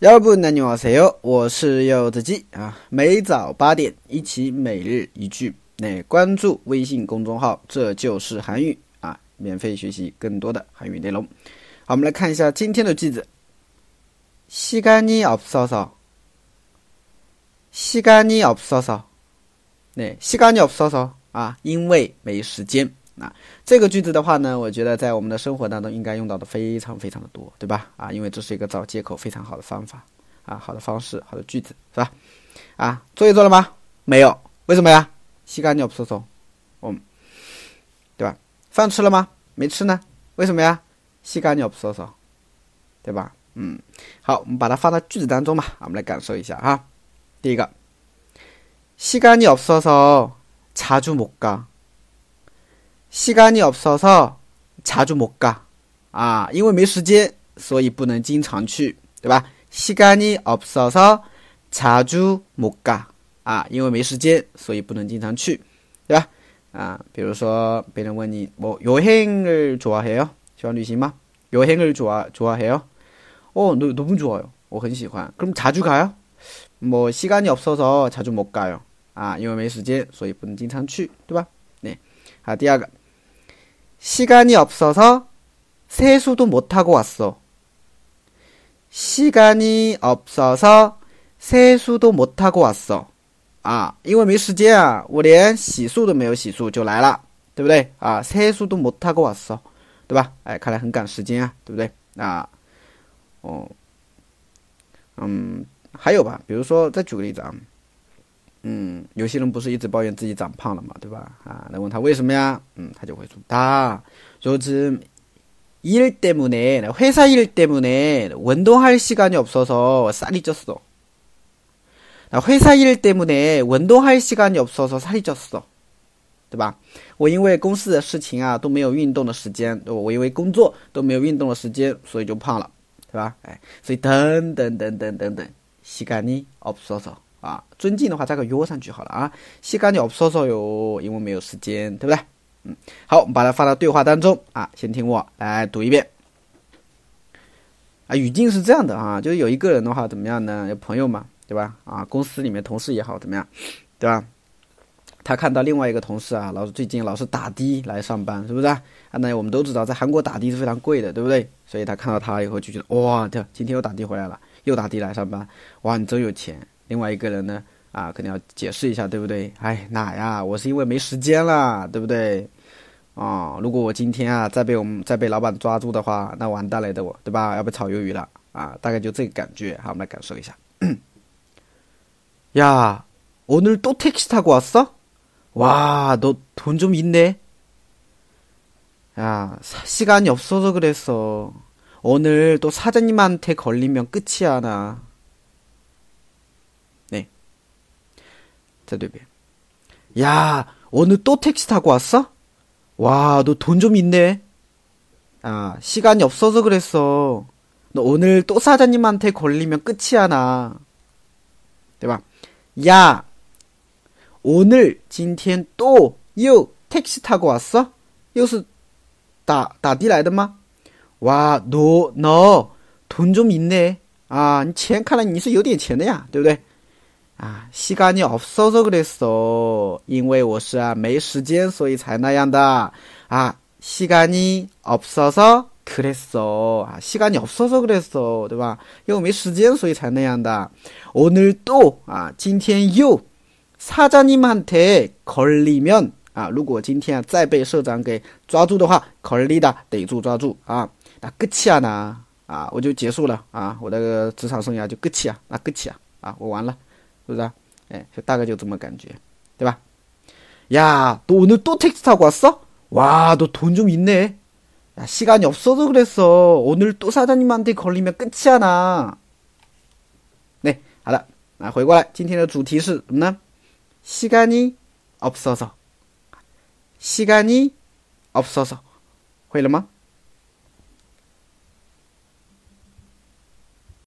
要不那你好谁哟？我是柚子鸡啊，每早八点一起每日一句，那关注微信公众号，这就是韩语啊，免费学习更多的韩语内容。好，我们来看一下今天的句子。시간이없어 서， 시간이없어 서， 那시간이없어서啊，因为没时间。 啊，这个句子的话呢，我觉得在我们的生活当中应该用到的非常非常的多，对吧？啊，因为这是一个找借口非常好的方法，啊，好的方式，好的句子，是吧？啊，作业做了吗？没有，为什么呀？洗干净不收嗯，对吧？饭吃了吗？没吃呢，为什么呀？洗干净不收收，对吧？嗯，好，我们把它放到句子当中嘛，我们来感受一下哈。第一个，洗干净不收收，자주못 가。 시간이없어서자주못 가， 啊，因为没时间，所以不能经常去，对吧？시간이없어서자주못 가， 啊，因为没时间，所以不能经常去，对吧？啊，比如说别人问你，我여행을좋아해 요？ 喜欢旅行吗？여행을좋아좋아해 요？ 哦，너너무좋아 요， 我很喜欢。그럼자주가 요？ 뭐시간이없어서자주못가 요？ 啊，因为没时间，所以不能经常去，对吧？那好，第二个。 시간이 없어서 세수도 못하고 왔어. 시간이 없어서 세수도 못하고 왔어. 啊，因为没时间啊，我连洗漱都没有洗漱就来了，对不对？啊，세수도 못하고 왔어. 对吧？哎，看来很赶时间啊，对不对？啊，哦，嗯，还有吧，比如说再举个例子啊。 嗯，有些人不是一直抱怨自己长胖了嘛，对吧？啊，那问他为什么呀？嗯，他就会说，他요즘일때문에회사일때문에운동할시간이없어서살이쪘어나회사일때문에운동할시간이없어서살이쪘어对吧？我因为公司的事情啊都没有运动的时间，我因为工作都没有运动的时间，所以就胖了，对吧？哎，所以等等等等等等，시간이없어서 啊，尊敬的话加个哟上去好了啊。西干鸟说说哟，因为没有时间，对不对？嗯，好，我们把它放到对话当中啊。先听我来读一遍。啊，语境是这样的啊，就是有一个人的话怎么样呢？有朋友嘛，对吧？啊，公司里面同事也好，怎么样，对吧？他看到另外一个同事啊，老是最近老是打的来上班，是不是啊？那我们都知道，在韩国打的是非常贵的，对不对？所以他看到他以后就觉得哇，对，今天又打的回来了，又打的来上班，哇，你真有钱。另外一个人呢，啊，肯定要解释一下，对不对？哎，哪呀？我是因为没时间了，对不对？啊，如果我今天啊再被我们再被老板抓住的话，那完蛋了的我，对吧？要被炒鱿鱼了啊！大概就这个感觉，好，我们来感受一下。야오늘또택시타고왔어와너돈좀있네야시간이없어서그랬어오늘또사장님한테걸리면끝이야나 再对一遍. 야, 오늘 또 택시 타고 왔어? 와, 너 돈 좀 있네. 아, 시간이 없어서 그랬어. 너 오늘 또 사장님한테 걸리면 끝이야, 나. 对吧? 야, 오늘, 今天또又 택시 타고 왔어? 又是打打的来的吗? 와, 너, 너, 돈 좀 있네. 아, 钱看来你是有点钱的呀，对不对？ 啊，시간이없어서그랬 어， 因为我是啊没时间，所以才那样的啊。시간이없어서그랬어啊，시간이없어서그랬어对吧？因为没时间，所以才那样的。오늘또啊，今天又사장님한테걸리면啊，如果今天啊再被社长给抓住的话，걸리 다， 逮住抓住啊，那끝이야 나， 啊，我就结束了啊，我的职场生涯就끝이 야， 那끝이 야， 啊，我完了。 是不是？哎，就大概就这么感觉，对吧？야너오늘또택시타고왔어와너돈좀있네야시간이없어서그랬어오늘또사장님한테걸리면끝이야나 네， 好的，来回过来，今天的主题是什么呢？시간이없어 서， 시간이없어 서， 会了吗？